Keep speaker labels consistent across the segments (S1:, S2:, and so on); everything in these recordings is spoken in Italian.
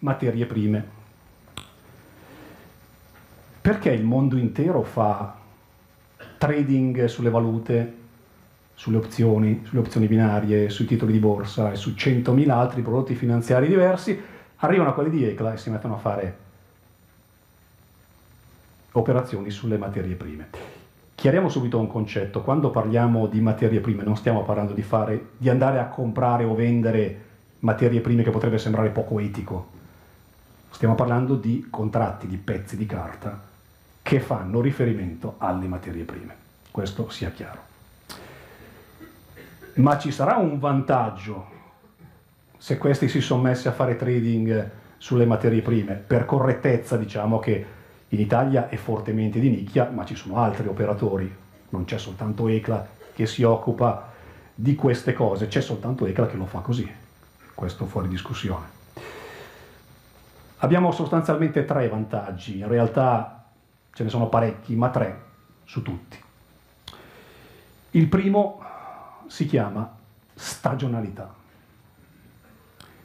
S1: materie prime. Perché il mondo intero fa trading sulle valute, sulle opzioni, sulle opzioni binarie, sui titoli di borsa e su 100.000 altri prodotti finanziari diversi? Arrivano quelli di ECLA e si mettono a fare operazioni sulle materie prime. Chiariamo subito un concetto, quando parliamo di materie prime non stiamo parlando di, fare, di andare a comprare o vendere materie prime che potrebbe sembrare poco etico, Stiamo parlando di contratti, di pezzi di carta che fanno riferimento alle materie prime. Questo sia chiaro. Ma ci sarà un vantaggio se questi si sono messi a fare trading sulle materie prime. Per correttezza diciamo che in Italia è fortemente di nicchia, ma ci sono altri operatori, non c'è soltanto ECLA che si occupa di queste cose, c'è soltanto ECLA che lo fa così. Questo fuori discussione. Abbiamo sostanzialmente tre vantaggi, in realtà ce ne sono parecchi, ma tre su tutti. Il primo si chiama stagionalità.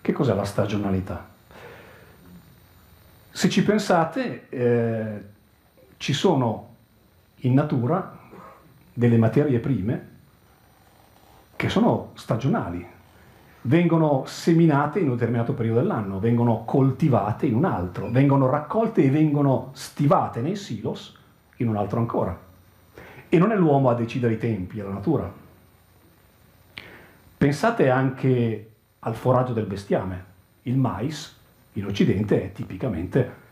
S1: Che cos'è la stagionalità? Se ci pensate, eh, ci sono in natura delle materie prime che sono stagionali, vengono seminate in un determinato periodo dell'anno, vengono coltivate in un altro, vengono raccolte e vengono stivate nei silos in un altro ancora. E non è l'uomo a decidere i tempi, è la natura. Pensate anche al foraggio del bestiame. Il mais in Occidente è tipicamente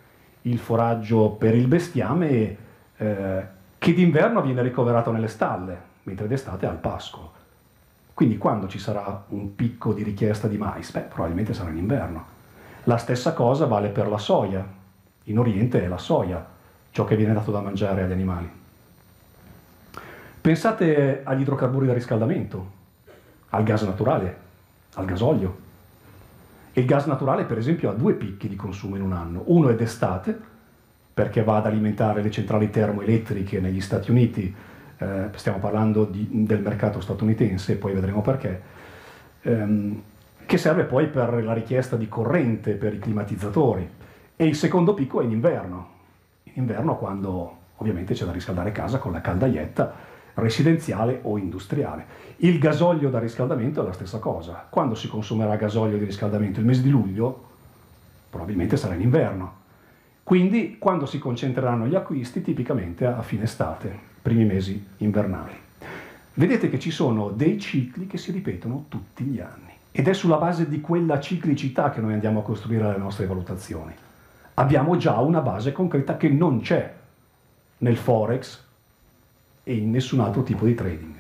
S1: il foraggio per il bestiame eh, che d'inverno viene ricoverato nelle stalle, mentre d'estate è al pascolo. Quindi quando ci sarà un picco di richiesta di mais? Beh, probabilmente sarà in inverno. La stessa cosa vale per la soia. In Oriente è la soia, ciò che viene dato da mangiare agli animali. Pensate agli idrocarburi da riscaldamento, al gas naturale, al gasolio. Il gas naturale, per esempio, ha due picchi di consumo in un anno. Uno è d'estate, perché va ad alimentare le centrali termoelettriche negli Stati Uniti eh, stiamo parlando di, del mercato statunitense, poi vedremo perché, ehm, che serve poi per la richiesta di corrente per i climatizzatori. E il secondo picco è in inverno, in inverno quando ovviamente c'è da riscaldare casa con la caldaietta residenziale o industriale. Il gasolio da riscaldamento è la stessa cosa. Quando si consumerà gasolio di riscaldamento? Il mese di luglio? Probabilmente sarà in inverno. Quindi quando si concentreranno gli acquisti? Tipicamente a fine estate primi mesi invernali. Vedete che ci sono dei cicli che si ripetono tutti gli anni ed è sulla base di quella ciclicità che noi andiamo a costruire le nostre valutazioni. Abbiamo già una base concreta che non c'è nel forex e in nessun altro tipo di trading.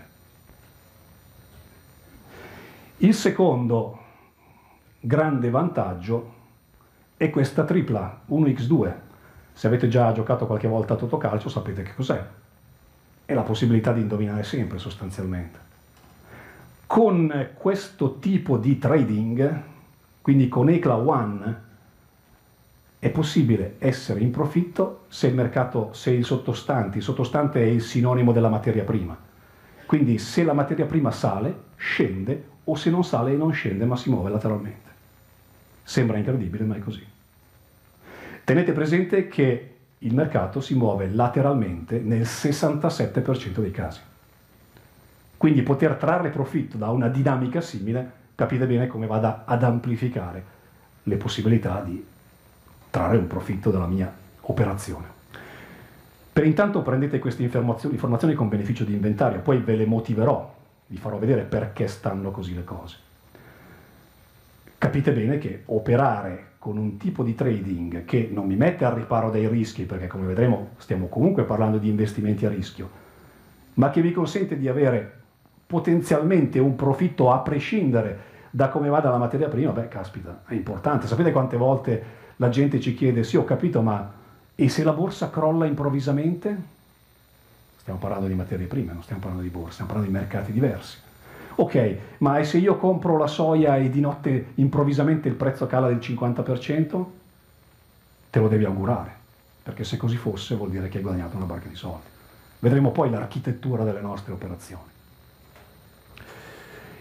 S1: Il secondo grande vantaggio è questa tripla 1x2. Se avete già giocato qualche volta a Totocalcio sapete che cos'è è la possibilità di indovinare sempre sostanzialmente. Con questo tipo di trading, quindi con ECLA One, è possibile essere in profitto se il mercato, se il sottostante, il sottostante è il sinonimo della materia prima. Quindi se la materia prima sale, scende, o se non sale non scende ma si muove lateralmente. Sembra incredibile, ma è così. Tenete presente che il mercato si muove lateralmente nel 67% dei casi. Quindi poter trarre profitto da una dinamica simile, capite bene come vada ad amplificare le possibilità di trarre un profitto dalla mia operazione. Per intanto prendete queste informazioni, con beneficio di inventario, poi ve le motiverò, vi farò vedere perché stanno così le cose. Capite bene che operare con un tipo di trading che non mi mette al riparo dai rischi, perché come vedremo stiamo comunque parlando di investimenti a rischio, ma che vi consente di avere potenzialmente un profitto a prescindere da come vada la materia prima, beh, caspita, è importante. Sapete quante volte la gente ci chiede, sì, ho capito, ma e se la borsa crolla improvvisamente? Stiamo parlando di materie prime, non stiamo parlando di borsa, stiamo parlando di mercati diversi. Ok, ma se io compro la soia e di notte improvvisamente il prezzo cala del 50%? Te lo devi augurare, perché se così fosse vuol dire che hai guadagnato una barca di soldi. Vedremo poi l'architettura delle nostre operazioni.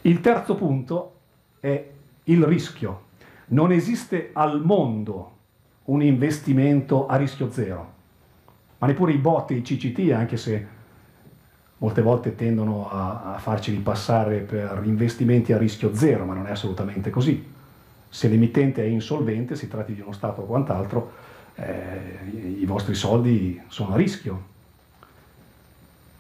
S1: Il terzo punto è il rischio. Non esiste al mondo un investimento a rischio zero, ma neppure i bot e i CCT, anche se molte volte tendono a, a farci passare per investimenti a rischio zero, ma non è assolutamente così. Se l'emittente è insolvente, si tratti di uno Stato o quant'altro, eh, i vostri soldi sono a rischio.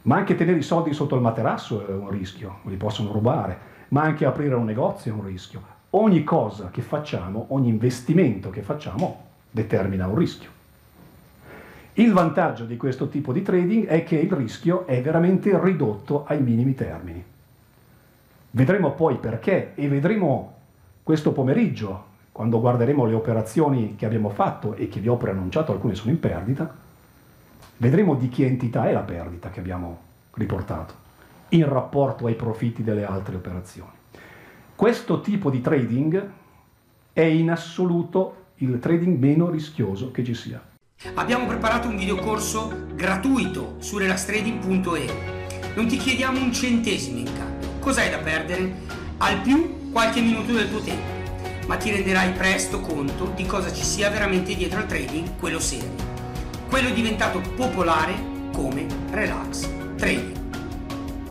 S1: Ma anche tenere i soldi sotto il materasso è un rischio, li possono rubare ma anche aprire un negozio è un rischio. Ogni cosa che facciamo, ogni investimento che facciamo determina un rischio. Il vantaggio di questo tipo di trading è che il rischio è veramente ridotto ai minimi termini. Vedremo poi perché e vedremo questo pomeriggio, quando guarderemo le operazioni che abbiamo fatto e che vi ho preannunciato, alcune sono in perdita, vedremo di che entità è la perdita che abbiamo riportato in rapporto ai profitti delle altre operazioni. Questo tipo di trading è in assoluto il trading meno rischioso che ci sia.
S2: Abbiamo preparato un videocorso gratuito su relastrading.e. Non ti chiediamo un centesimo in cambio. Cos'hai da perdere? Al più qualche minuto del tuo tempo, ma ti renderai presto conto di cosa ci sia veramente dietro al trading, quello serio. Quello diventato popolare come Relax Trading.